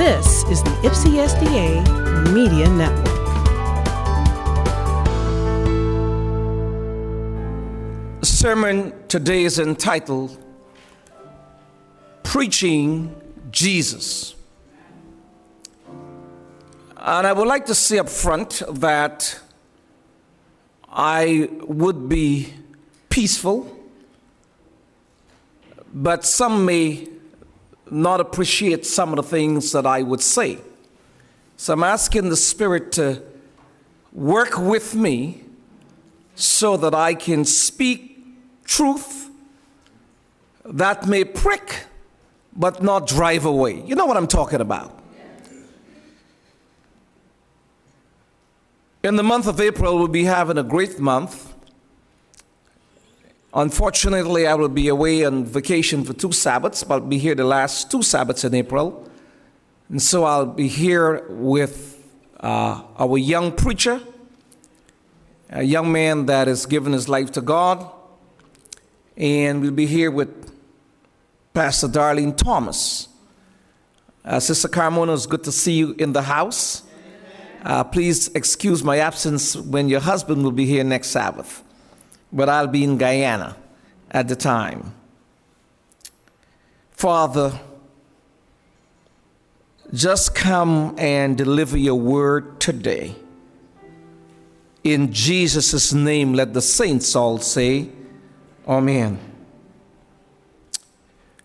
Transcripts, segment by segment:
This is the Ypsi SDA Media Network. sermon today is entitled Preaching Jesus. And I would like to say up front that I would be peaceful, but some may not appreciate some of the things that I would say. So I'm asking the Spirit to work with me so that I can speak truth that may prick but not drive away. You know what I'm talking about. In the month of April, we'll be having a great month. Unfortunately, I will be away on vacation for two Sabbaths, but I'll be here the last two Sabbaths in April. And so I'll be here with uh, our young preacher, a young man that has given his life to God. And we'll be here with Pastor Darlene Thomas. Uh, Sister Carmona, it's good to see you in the house. Uh, please excuse my absence when your husband will be here next Sabbath, but I'll be in Guyana at the time. Father, just come and deliver your word today. In Jesus' name, let the saints all say, Amen.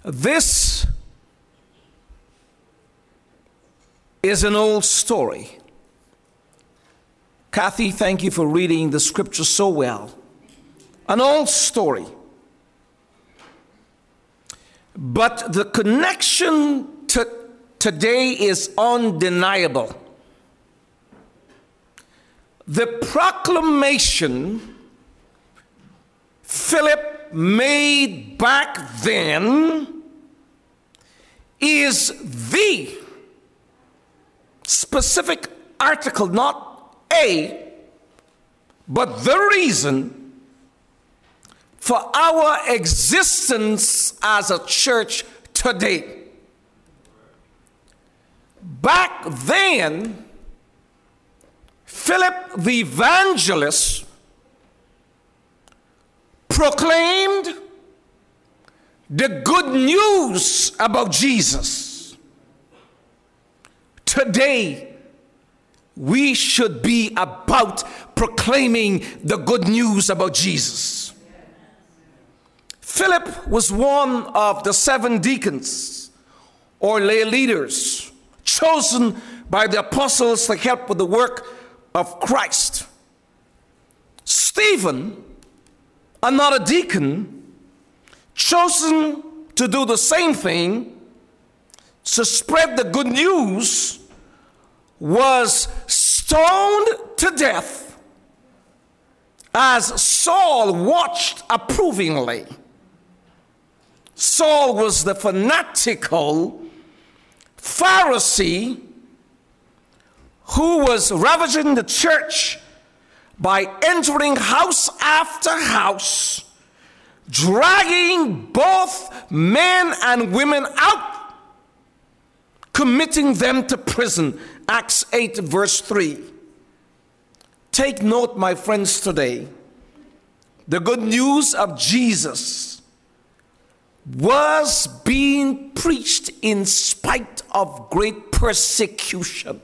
This is an old story. Kathy, thank you for reading the scripture so well. An old story. But the connection to today is undeniable. The proclamation Philip made back then is the specific article, not a, but the reason for our existence as a church today. Back then, Philip the evangelist proclaimed the good news about Jesus. Today, we should be about proclaiming the good news about Jesus. Philip was one of the seven deacons or lay leaders chosen by the apostles to help with the work of Christ. Stephen, another deacon, chosen to do the same thing, to spread the good news, was stoned to death as Saul watched approvingly. Saul was the fanatical Pharisee who was ravaging the church by entering house after house, dragging both men and women out, committing them to prison. Acts 8, verse 3. Take note, my friends, today. The good news of Jesus was being preached in spite of great persecution.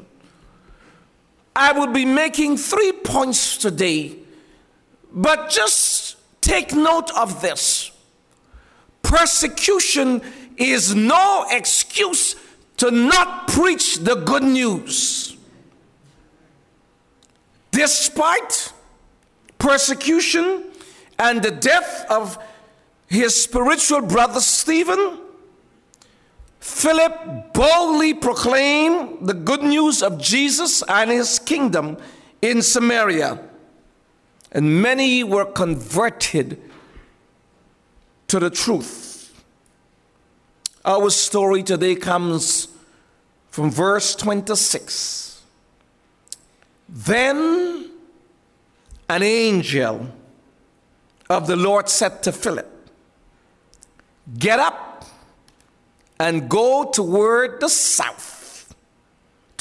I will be making three points today, but just take note of this. Persecution is no excuse to not preach the good news. Despite persecution and the death of his spiritual brother Stephen, Philip boldly proclaimed the good news of Jesus and his kingdom in Samaria, and many were converted to the truth. Our story today comes from verse 26. Then an angel of the Lord said to Philip, Get up and go toward the south.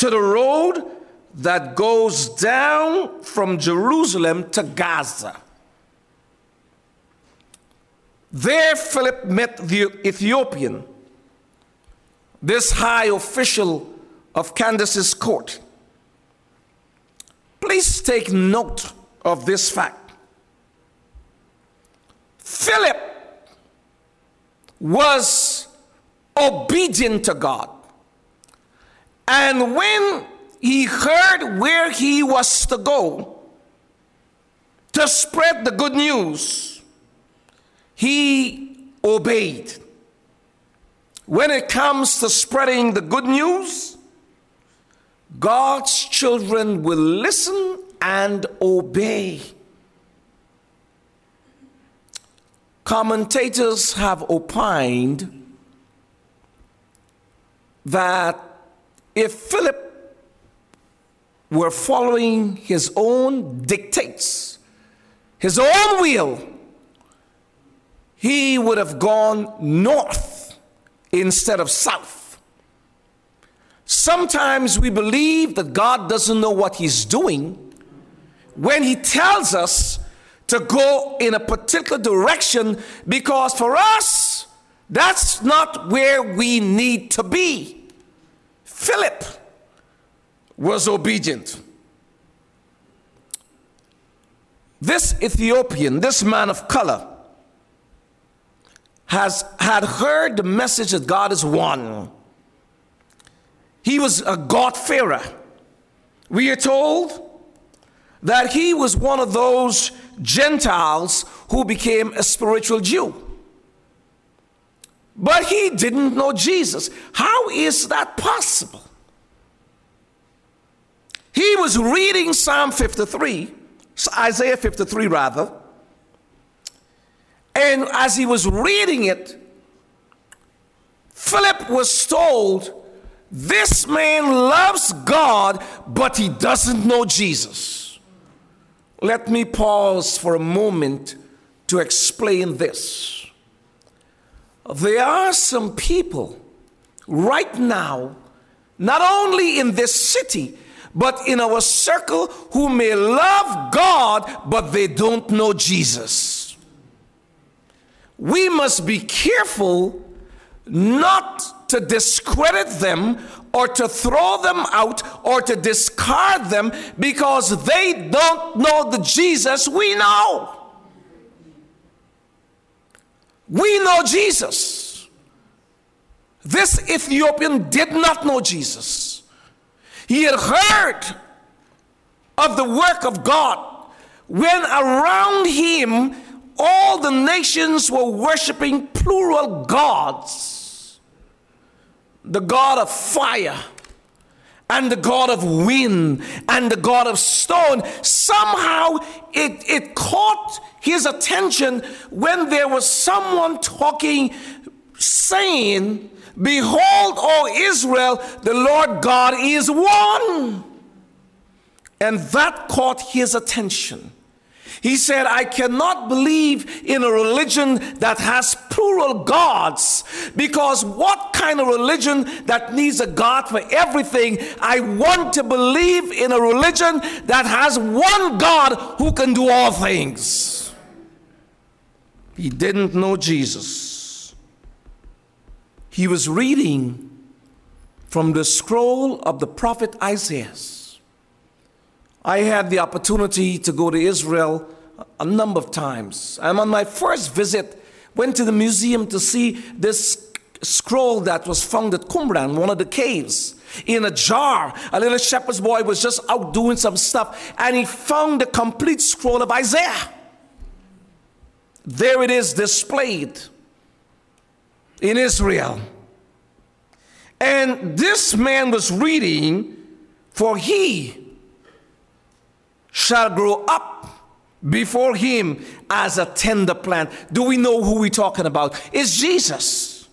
to the road that goes down from Jerusalem to Gaza. There, Philip met the Ethiopian, this high official of Candace's court. Please take note of this fact. Philip was obedient to God. And when he heard where he was to go to spread the good news, he obeyed. When it comes to spreading the good news, God's children will listen and obey. Commentators have opined that if Philip were following his own dictates, his own will, he would have gone north instead of south. Sometimes we believe that God doesn't know what he's doing when he tells us to go in a particular direction because for us, that's not where we need to be. Philip was obedient. This Ethiopian, this man of color, has had heard the message that God is one. He was a God-fearer. We are told that he was one of those Gentiles who became a spiritual Jew. But he didn't know Jesus. How is that possible? He was reading Psalm 53, Isaiah 53 rather, and as he was reading it, Philip was told, This man loves God, but he doesn't know Jesus. Let me pause for a moment to explain this. There are some people right now, not only in this city, but in our circle who may love God, but they don't know Jesus. We must be careful not to discredit them or to throw them out or to discard them because they don't know the Jesus we know. We know Jesus. This Ethiopian did not know Jesus. He had heard of the work of God when around him all the nations were worshiping plural gods the God of fire and the God of wind and the God of stone. Somehow it, it caught his attention when there was someone talking, saying, Behold, O Israel, the Lord God is one. And that caught his attention. He said, I cannot believe in a religion that has plural gods because what kind of religion that needs a God for everything? I want to believe in a religion that has one God who can do all things. He didn't know Jesus he was reading from the scroll of the prophet Isaiah. I had the opportunity to go to Israel a number of times. I'm on my first visit, went to the museum to see this scroll that was found at Qumran, one of the caves, in a jar. A little shepherd's boy was just out doing some stuff, and he found the complete scroll of Isaiah. There it is displayed in Israel. And this man was reading, For he shall grow up before him as a tender plant. Do we know who we're talking about? It's Jesus.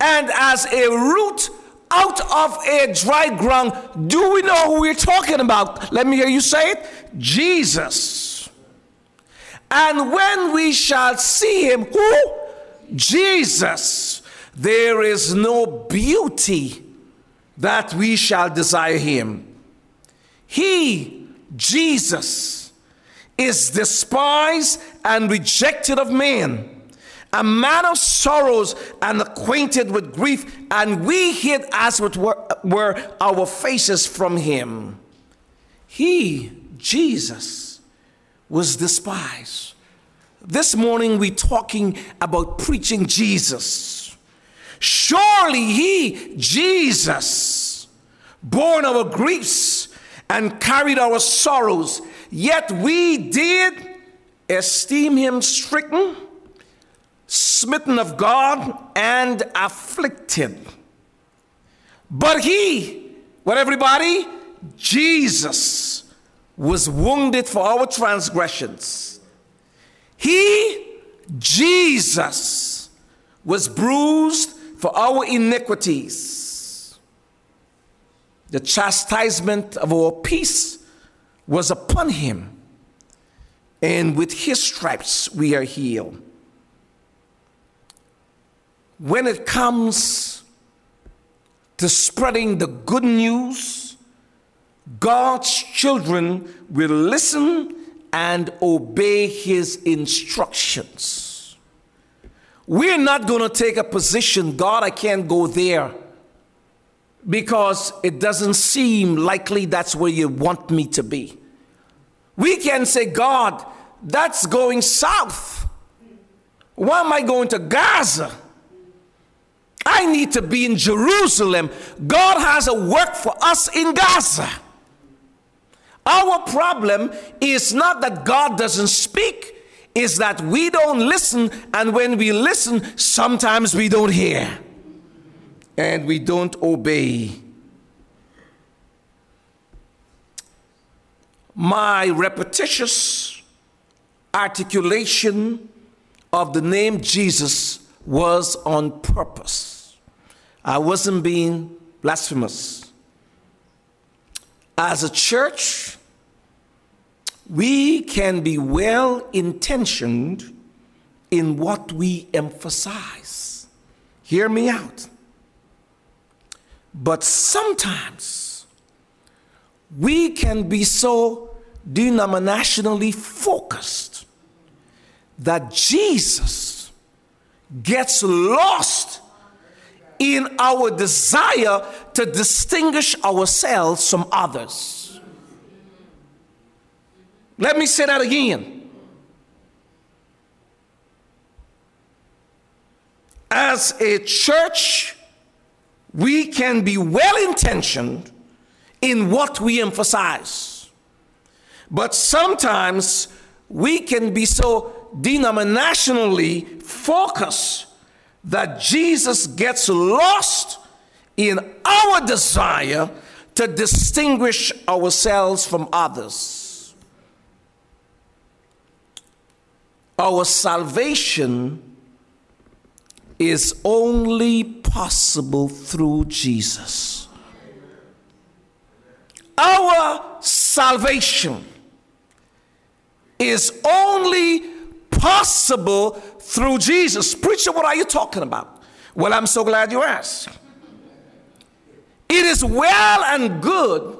And as a root out of a dry ground, do we know who we're talking about? Let me hear you say it Jesus. And when we shall see him, who? Jesus, there is no beauty that we shall desire him. He, Jesus, is despised and rejected of men, a man of sorrows and acquainted with grief, and we hid as it were, were our faces from him. He, Jesus, was despised. This morning we're talking about preaching Jesus. Surely he, Jesus, borne our griefs and carried our sorrows, yet we did esteem him stricken, smitten of God, and afflicted. But he, what everybody? Jesus was wounded for our transgressions. He, Jesus, was bruised for our iniquities. The chastisement of our peace was upon him, and with his stripes we are healed. When it comes to spreading the good news, God's children will listen and obey his instructions. We're not going to take a position, God, I can't go there because it doesn't seem likely that's where you want me to be. We can say, God, that's going south. Why am I going to Gaza? I need to be in Jerusalem. God has a work for us in Gaza. Our problem is not that God doesn't speak, is that we don't listen, and when we listen, sometimes we don't hear and we don't obey. My repetitious articulation of the name Jesus was on purpose. I wasn't being blasphemous. As a church, we can be well intentioned in what we emphasize. Hear me out. But sometimes we can be so denominationally focused that Jesus gets lost in our desire to distinguish ourselves from others. Let me say that again. As a church, we can be well intentioned in what we emphasize. But sometimes we can be so denominationally focused that Jesus gets lost in our desire to distinguish ourselves from others. Our salvation is only possible through Jesus. Our salvation is only possible through Jesus. Preacher, what are you talking about? Well, I'm so glad you asked. It is well and good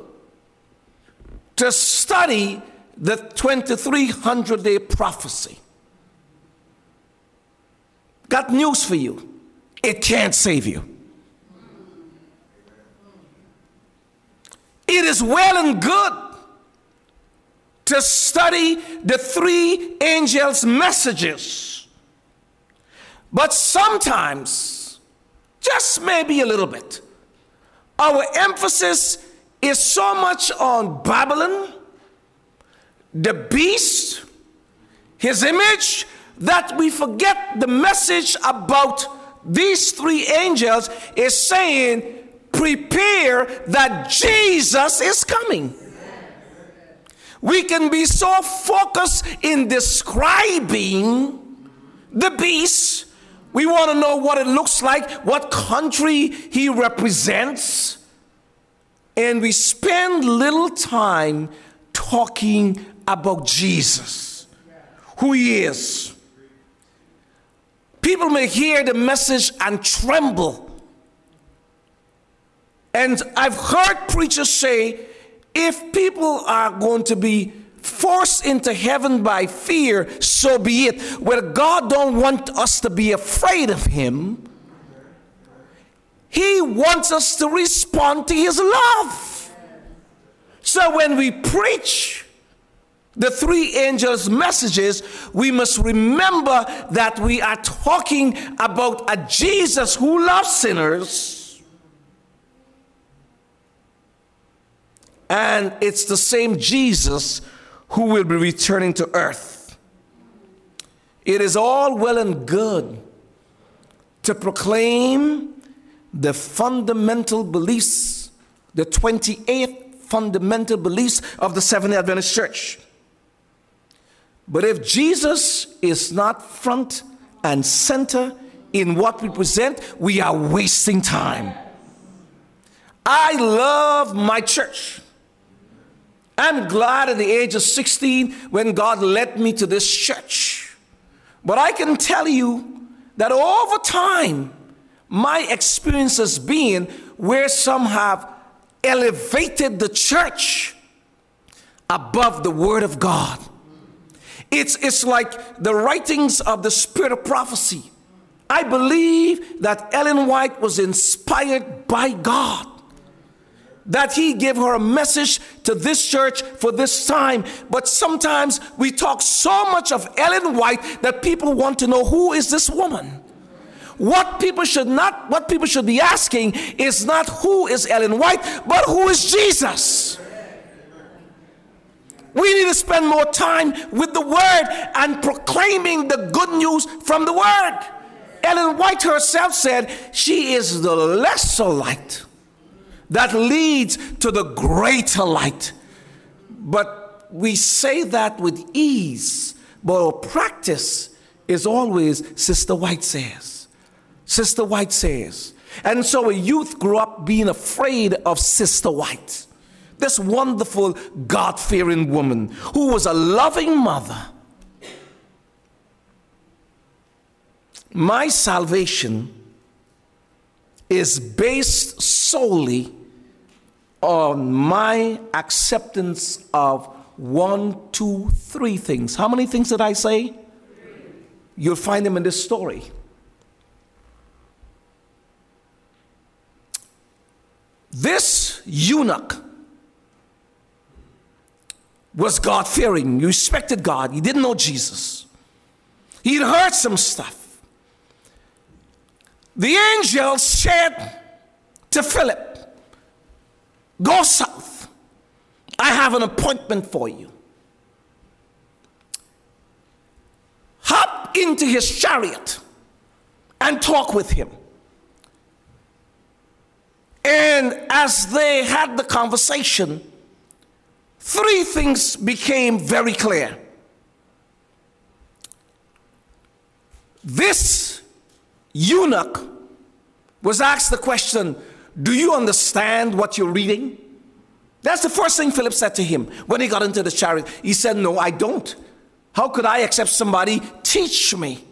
to study the 2300 day prophecy. Got news for you it can't save you. It is well and good to study the three angels' messages. But sometimes, just maybe a little bit, our emphasis is so much on Babylon, the beast, his image, that we forget the message about these three angels is saying, prepare that Jesus is coming. We can be so focused in describing the beast. We want to know what it looks like, what country he represents. And we spend little time talking about Jesus, who he is. People may hear the message and tremble. And I've heard preachers say if people are going to be forced into heaven by fear, so be it. Where God don't want us to be afraid of him. He wants us to respond to his love. So when we preach the three angels' messages, we must remember that we are talking about a Jesus who loves sinners. And it's the same Jesus who will be returning to earth. It is all well and good to proclaim the fundamental beliefs, the 28 fundamental beliefs of the Seventh Adventist Church. But if Jesus is not front and center in what we present, we are wasting time. I love my church. I'm glad at the age of 16 when God led me to this church. But I can tell you that over time, my experience has been where some have elevated the church above the Word of God. It's, it's like the writings of the spirit of prophecy. I believe that Ellen White was inspired by God. That he gave her a message to this church for this time. But sometimes we talk so much of Ellen White that people want to know who is this woman? What people should not, what people should be asking is not who is Ellen White, but who is Jesus. We need to spend more time with the Word and proclaiming the good news from the Word. Ellen White herself said she is the lesser light that leads to the greater light. But we say that with ease, but our practice is always, Sister White says. Sister White says. And so a youth grew up being afraid of Sister White, this wonderful God fearing woman who was a loving mother. My salvation is based solely on my acceptance of one, two, three things. How many things did I say? You'll find them in this story. This eunuch was God fearing. He respected God. He didn't know Jesus. He'd heard some stuff. The angel said to Philip, Go south. I have an appointment for you. Hop into his chariot and talk with him. And as they had the conversation, three things became very clear. This eunuch was asked the question Do you understand what you're reading? That's the first thing Philip said to him when he got into the chariot. He said, No, I don't. How could I accept somebody teach me?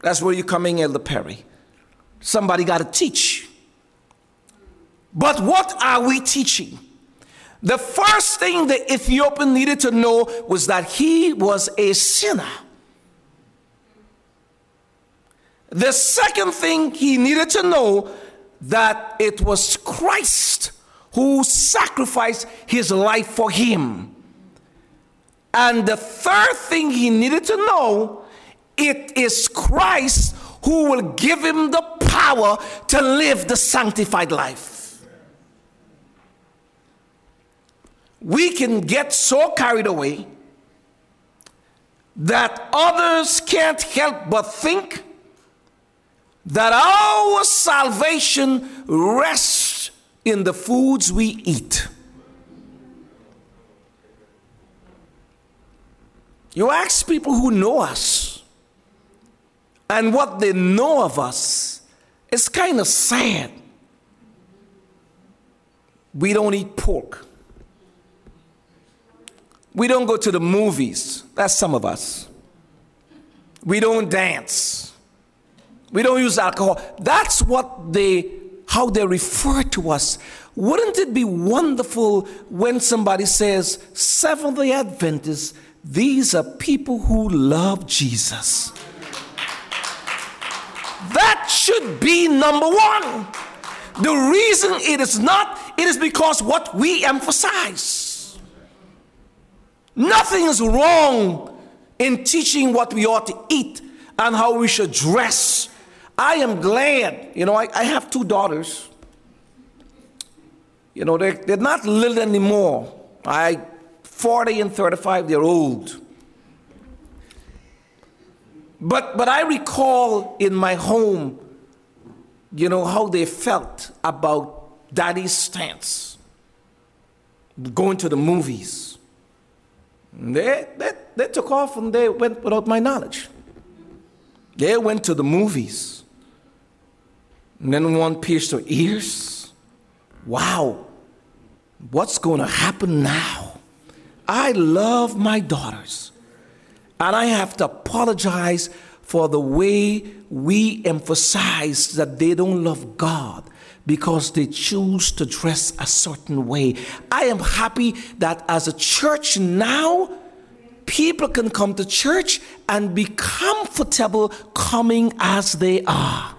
That's where you're coming, Elder Perry. Somebody got to teach. But what are we teaching? The first thing the Ethiopian needed to know was that he was a sinner. The second thing he needed to know that it was Christ who sacrificed his life for him. And the third thing he needed to know, it is Christ who will give him the power to live the sanctified life. We can get so carried away that others can't help but think that our salvation rests in the foods we eat. You ask people who know us, and what they know of us is kind of sad. We don't eat pork. We don't go to the movies. That's some of us. We don't dance. We don't use alcohol. That's what they how they refer to us. Wouldn't it be wonderful when somebody says, Seventh day Adventists, these are people who love Jesus? That should be number one. The reason it is not, it is because what we emphasize. Nothing is wrong in teaching what we ought to eat and how we should dress. I am glad, you know, I, I have two daughters. You know, they're, they're not little anymore. I 40 and 35, they're old. But but I recall in my home, you know, how they felt about daddy's stance. Going to the movies. They, they, they took off and they went without my knowledge. They went to the movies. And then one pierced their ears. Wow, what's going to happen now? I love my daughters. And I have to apologize for the way we emphasize that they don't love God because they choose to dress a certain way. I am happy that as a church now, people can come to church and be comfortable coming as they are.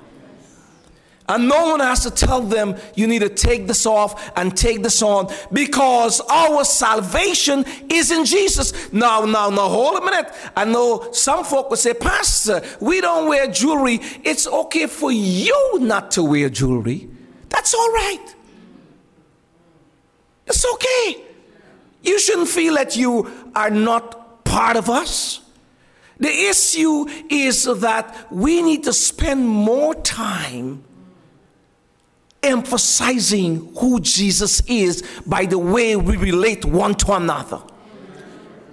And no one has to tell them you need to take this off and take this on because our salvation is in Jesus. Now, now, now, hold a minute. I know some folk will say, Pastor, we don't wear jewelry. It's okay for you not to wear jewelry. That's all right. It's okay. You shouldn't feel that you are not part of us. The issue is that we need to spend more time emphasizing who Jesus is by the way we relate one to another.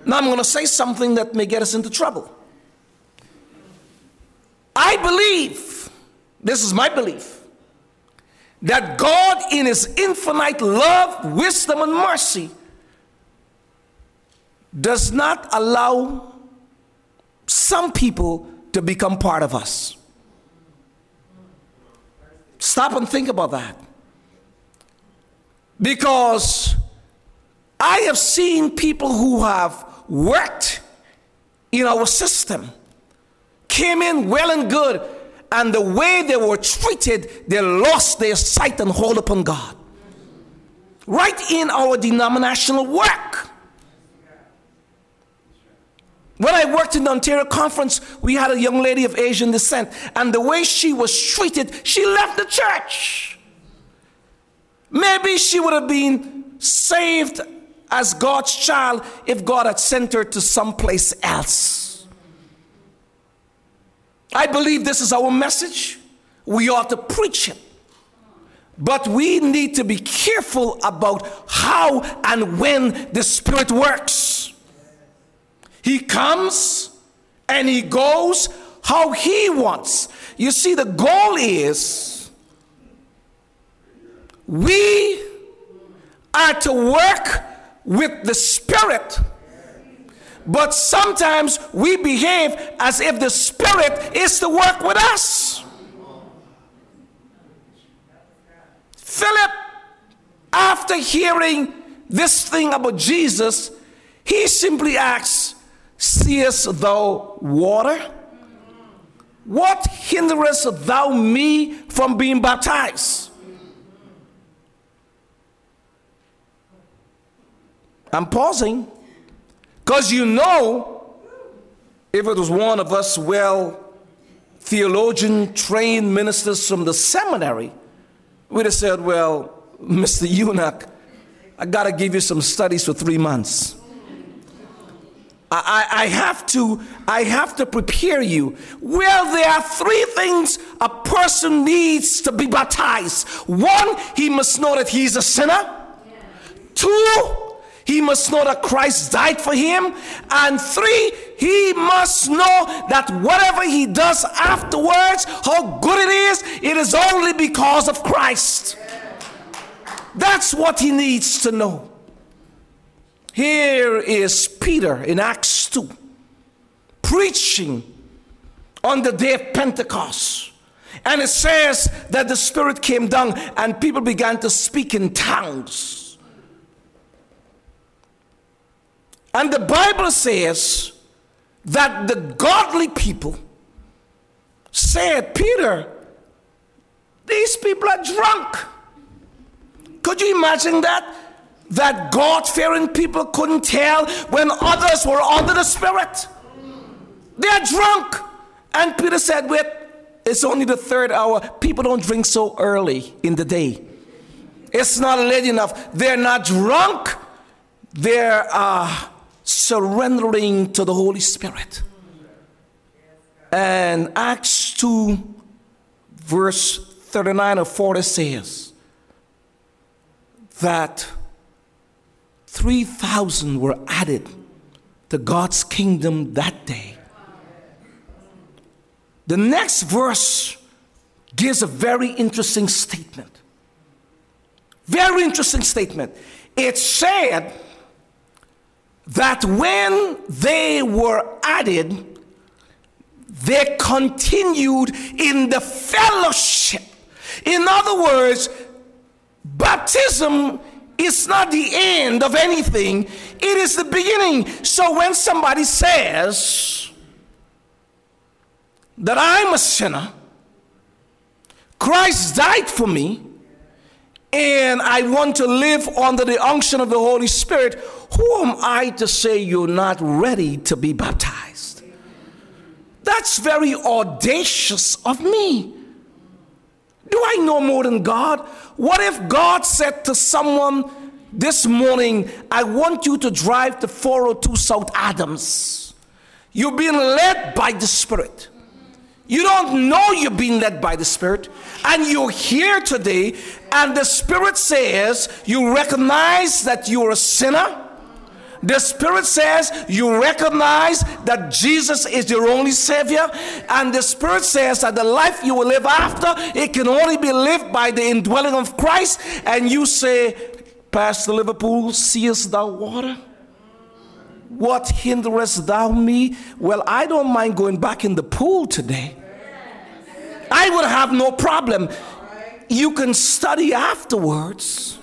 Now, I'm going to say something that may get us into trouble. I believe, this is my belief, that God, in His infinite love, wisdom, and mercy, does not allow some people to become part of us. Stop and think about that. Because I have seen people who have worked in our system, came in well and good, and the way they were treated, they lost their sight and hold upon God. Right in our denominational work. When I worked in the Ontario conference, we had a young lady of Asian descent, and the way she was treated, she left the church. Maybe she would have been saved as God's child if God had sent her to someplace else. I believe this is our message. We ought to preach it. But we need to be careful about how and when the Spirit works. He comes and he goes how he wants. You see, the goal is we are to work with the Spirit. But sometimes we behave as if the Spirit is to work with us. Philip, after hearing this thing about Jesus, he simply asks, Seest thou water? What hinderest thou me from being baptized? I'm pausing because you know, if it was one of us well theologian trained ministers from the seminary, we'd have said, Well, Mr. Eunuch, I got to give you some studies for three months. I, I, have to I have to prepare you. Well, there are three things a person needs to be baptized. One, he must know that he's a sinner. Two, he must know that Christ died for him. And three, he must know that whatever he does afterwards, how good it is, it is only because of Christ. That's what he needs to know. Here is Peter in Acts 2 preaching on the day of Pentecost. And it says that the Spirit came down and people began to speak in tongues. And the Bible says that the godly people said, Peter, these people are drunk. Could you imagine that? That God fearing people couldn't tell when others were under the Spirit. They're drunk. And Peter said, Wait, it's only the third hour. People don't drink so early in the day. It's not late enough. They're not drunk. They're uh, surrendering to the Holy Spirit. And Acts 2, verse 39 or 40 says that 3,000 were added to God's kingdom that day. The next verse gives a very interesting statement. Very interesting statement. It said that when they were added, they continued in the fellowship. In other words, baptism is not the end of anything, it is the beginning. So when somebody says that I'm a sinner, Christ died for me, and I want to live under the unction of the Holy Spirit, who am I to say you're not ready to be baptized? That's very audacious of me. Do I know more than God? What if God said to someone this morning, I want you to drive to 402 South Adams? You're being led by the Spirit. You don't know you're being led by the Spirit, and you're here today, and the Spirit says you recognize that you're a sinner the Spirit says you recognize that Jesus is your only Savior, and the Spirit says that the life you will live after it can only be lived by the indwelling of Christ. And you say, Pastor Liverpool, seest thou water? What hinderest thou me? Well, I don't mind going back in the pool today. I would have no problem. You can study afterwards.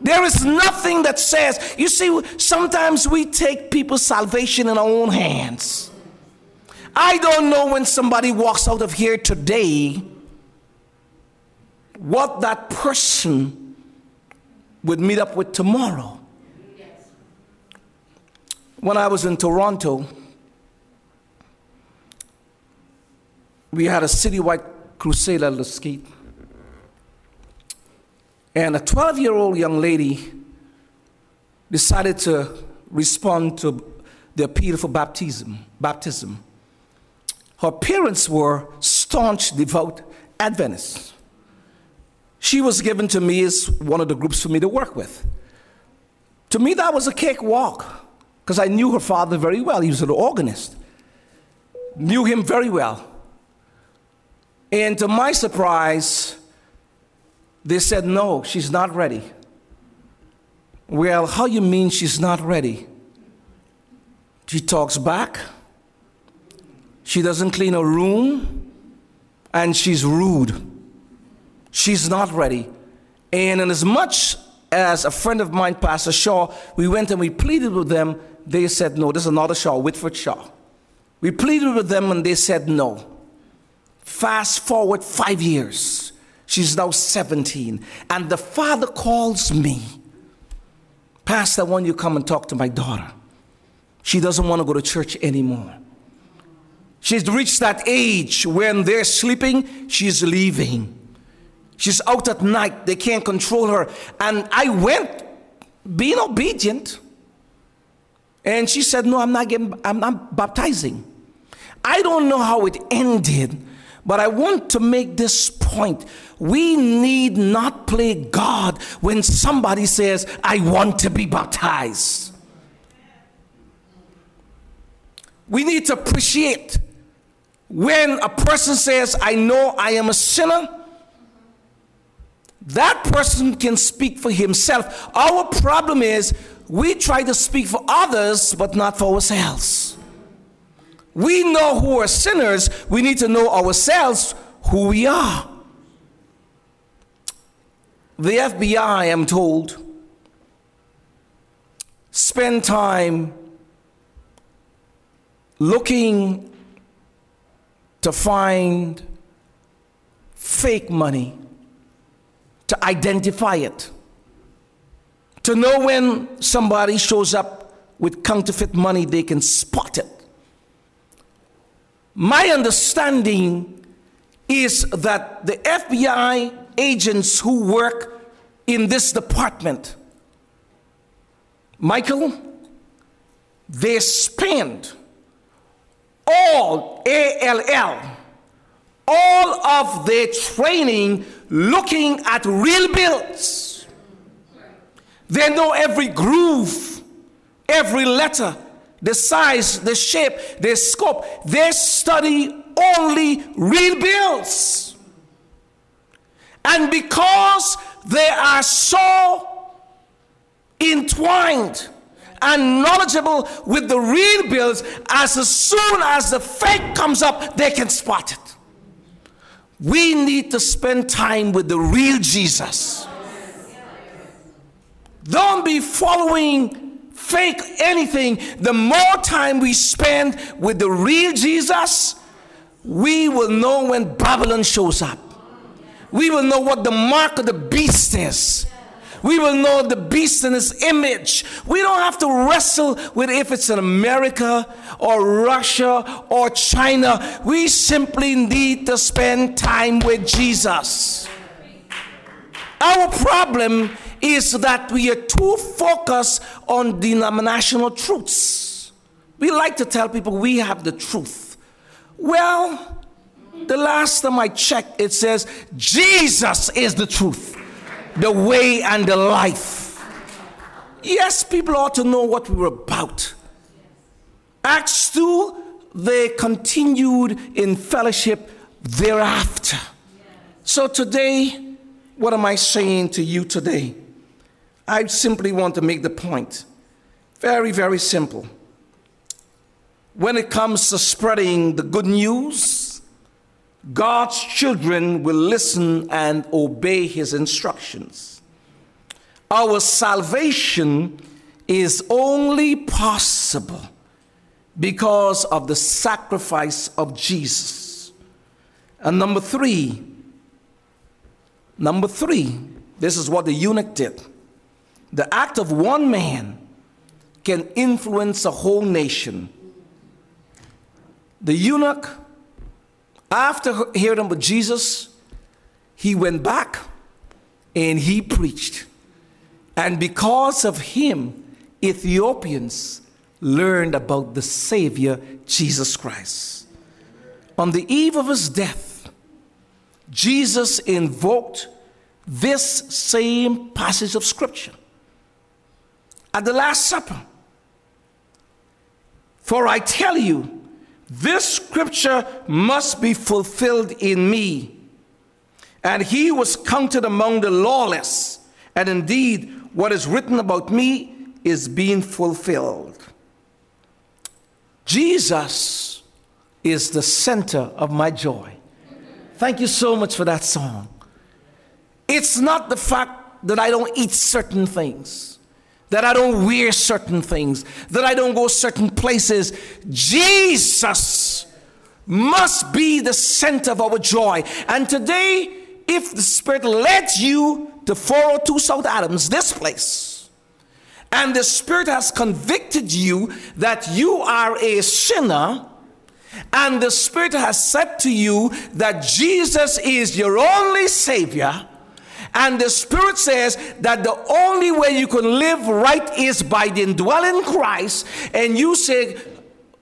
There is nothing that says, you see, sometimes we take people's salvation in our own hands. I don't know when somebody walks out of here today what that person would meet up with tomorrow. When I was in Toronto, we had a citywide crusade at. And a 12 year old young lady decided to respond to the appeal for baptism. baptism. Her parents were staunch, devout Adventists. She was given to me as one of the groups for me to work with. To me, that was a cakewalk because I knew her father very well. He was an organist, knew him very well. And to my surprise, they said, No, she's not ready. Well, how you mean she's not ready? She talks back. She doesn't clean her room. And she's rude. She's not ready. And in as much as a friend of mine, Pastor Shaw, we went and we pleaded with them, they said no. This is another Shaw, Whitford Shaw. We pleaded with them and they said no. Fast forward five years. She's now 17. And the father calls me, Pastor, when you come and talk to my daughter, she doesn't want to go to church anymore. She's reached that age when they're sleeping, she's leaving. She's out at night, they can't control her. And I went being obedient. And she said, No, I'm not getting, I'm not baptizing. I don't know how it ended, but I want to make this point. We need not play God when somebody says, I want to be baptized. We need to appreciate when a person says, I know I am a sinner. That person can speak for himself. Our problem is we try to speak for others, but not for ourselves. We know who are sinners. We need to know ourselves who we are. The FBI, I'm told, spend time looking to find fake money, to identify it, to know when somebody shows up with counterfeit money, they can spot it. My understanding is that the FBI agents who work in this department, Michael, they spend all ALL, all of their training looking at real bills. They know every groove, every letter, the size, the shape, the scope. They study only real bills. And because they are so entwined and knowledgeable with the real bills, as soon as the fake comes up, they can spot it. We need to spend time with the real Jesus. Don't be following fake anything. The more time we spend with the real Jesus, we will know when Babylon shows up. We will know what the mark of the beast is. We will know the beast in his image. We don't have to wrestle with if it's in America or Russia or China. We simply need to spend time with Jesus. Our problem is that we are too focused on denominational truths. We like to tell people we have the truth. Well, the last time I checked, it says Jesus is the truth the way and the life. Yes, people ought to know what we were about. Acts 2, they continued in fellowship thereafter. So today, what am I saying to you today? I simply want to make the point. Very, very simple. When it comes to spreading the good news, God's children will listen and obey his instructions. Our salvation is only possible because of the sacrifice of Jesus. And number three, number three, this is what the eunuch did. The act of one man can influence a whole nation. The eunuch after hearing about Jesus, he went back and he preached. And because of him, Ethiopians learned about the Savior, Jesus Christ. On the eve of his death, Jesus invoked this same passage of Scripture at the Last Supper. For I tell you, this scripture must be fulfilled in me. And he was counted among the lawless. And indeed, what is written about me is being fulfilled. Jesus is the center of my joy. Thank you so much for that song. It's not the fact that I don't eat certain things that I don't wear certain things, that I don't go certain places. Jesus must be the center of our joy. And today, if the Spirit led you to 402 South Adams, this place, and the Spirit has convicted you that you are a sinner, and the Spirit has said to you that Jesus is your only Savior, and the Spirit says that the only way you can live right is by the indwelling Christ. And you say,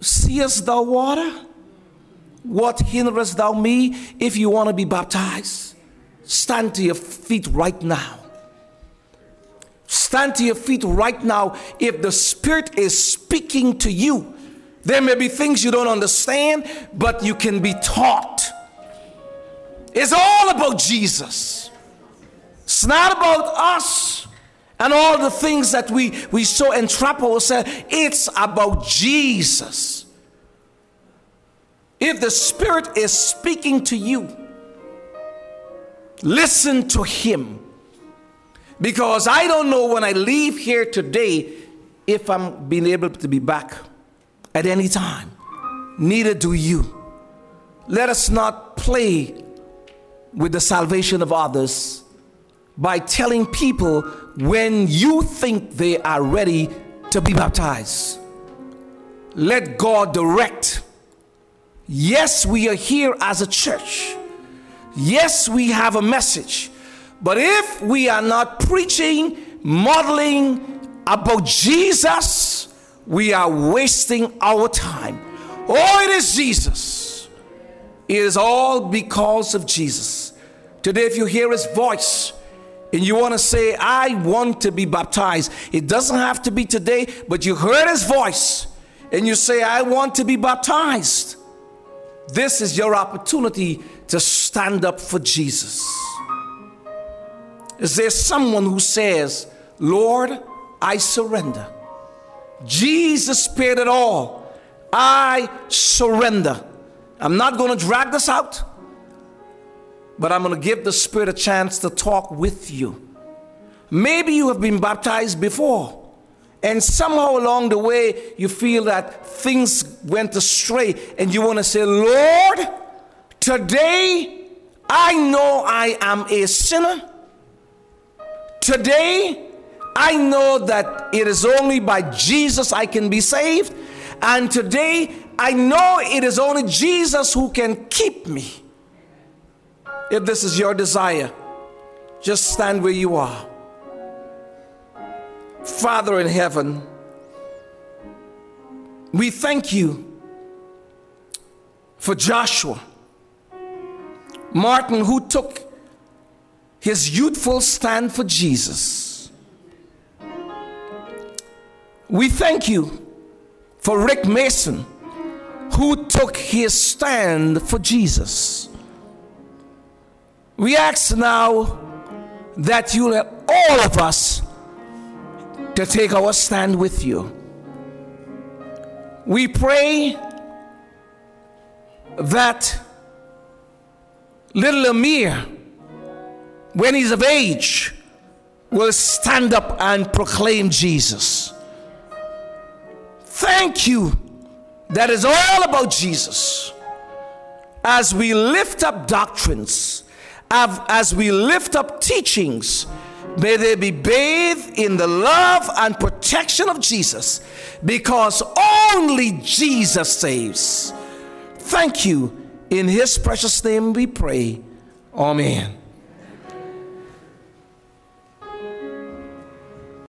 Seest thou water? What hinderest thou me if you want to be baptized? Stand to your feet right now. Stand to your feet right now if the Spirit is speaking to you. There may be things you don't understand, but you can be taught. It's all about Jesus. It's not about us and all the things that we, we so entrap ourselves. It's about Jesus. If the Spirit is speaking to you, Listen to Him. Because I don't know when I leave here today if I'm being able to be back at any time. Neither do you. Let us not play with the salvation of others by telling people when you think they are ready to be baptized. Let God direct. Yes, we are here as a church. Yes, we have a message. But if we are not preaching, modeling about Jesus, we are wasting our time. Oh, it is Jesus. It is all because of Jesus. Today, if you hear his voice, and you want to say, I want to be baptized, it doesn't have to be today, but you heard his voice and you say, I want to be baptized. This is your opportunity to stand up for Jesus. Is there someone who says, Lord, I surrender? Jesus paid it all. I surrender. I'm not going to drag this out, but I'm going to give the Spirit a chance to talk with you. Maybe you have been baptized before, and somehow along the way you feel that things went astray, and you want to say, Lord, today I know I am a sinner. Today, I know that it is only by Jesus I can be saved. And today, I know it is only Jesus who can keep me. If this is your desire, just stand where you are. Father in heaven, we thank you for Joshua, Martin, who took his youthful stand for Jesus. We thank you for Rick Mason, who took his stand for Jesus. We ask now that you let all of us to take our stand with you. We pray that little Amir when he's of age, will stand up and proclaim Jesus. Thank you. That is all about Jesus. As we lift up doctrines, as we lift up teachings, may they be bathed in the love and protection of Jesus because only Jesus saves. Thank you. In his precious name we pray. Amen.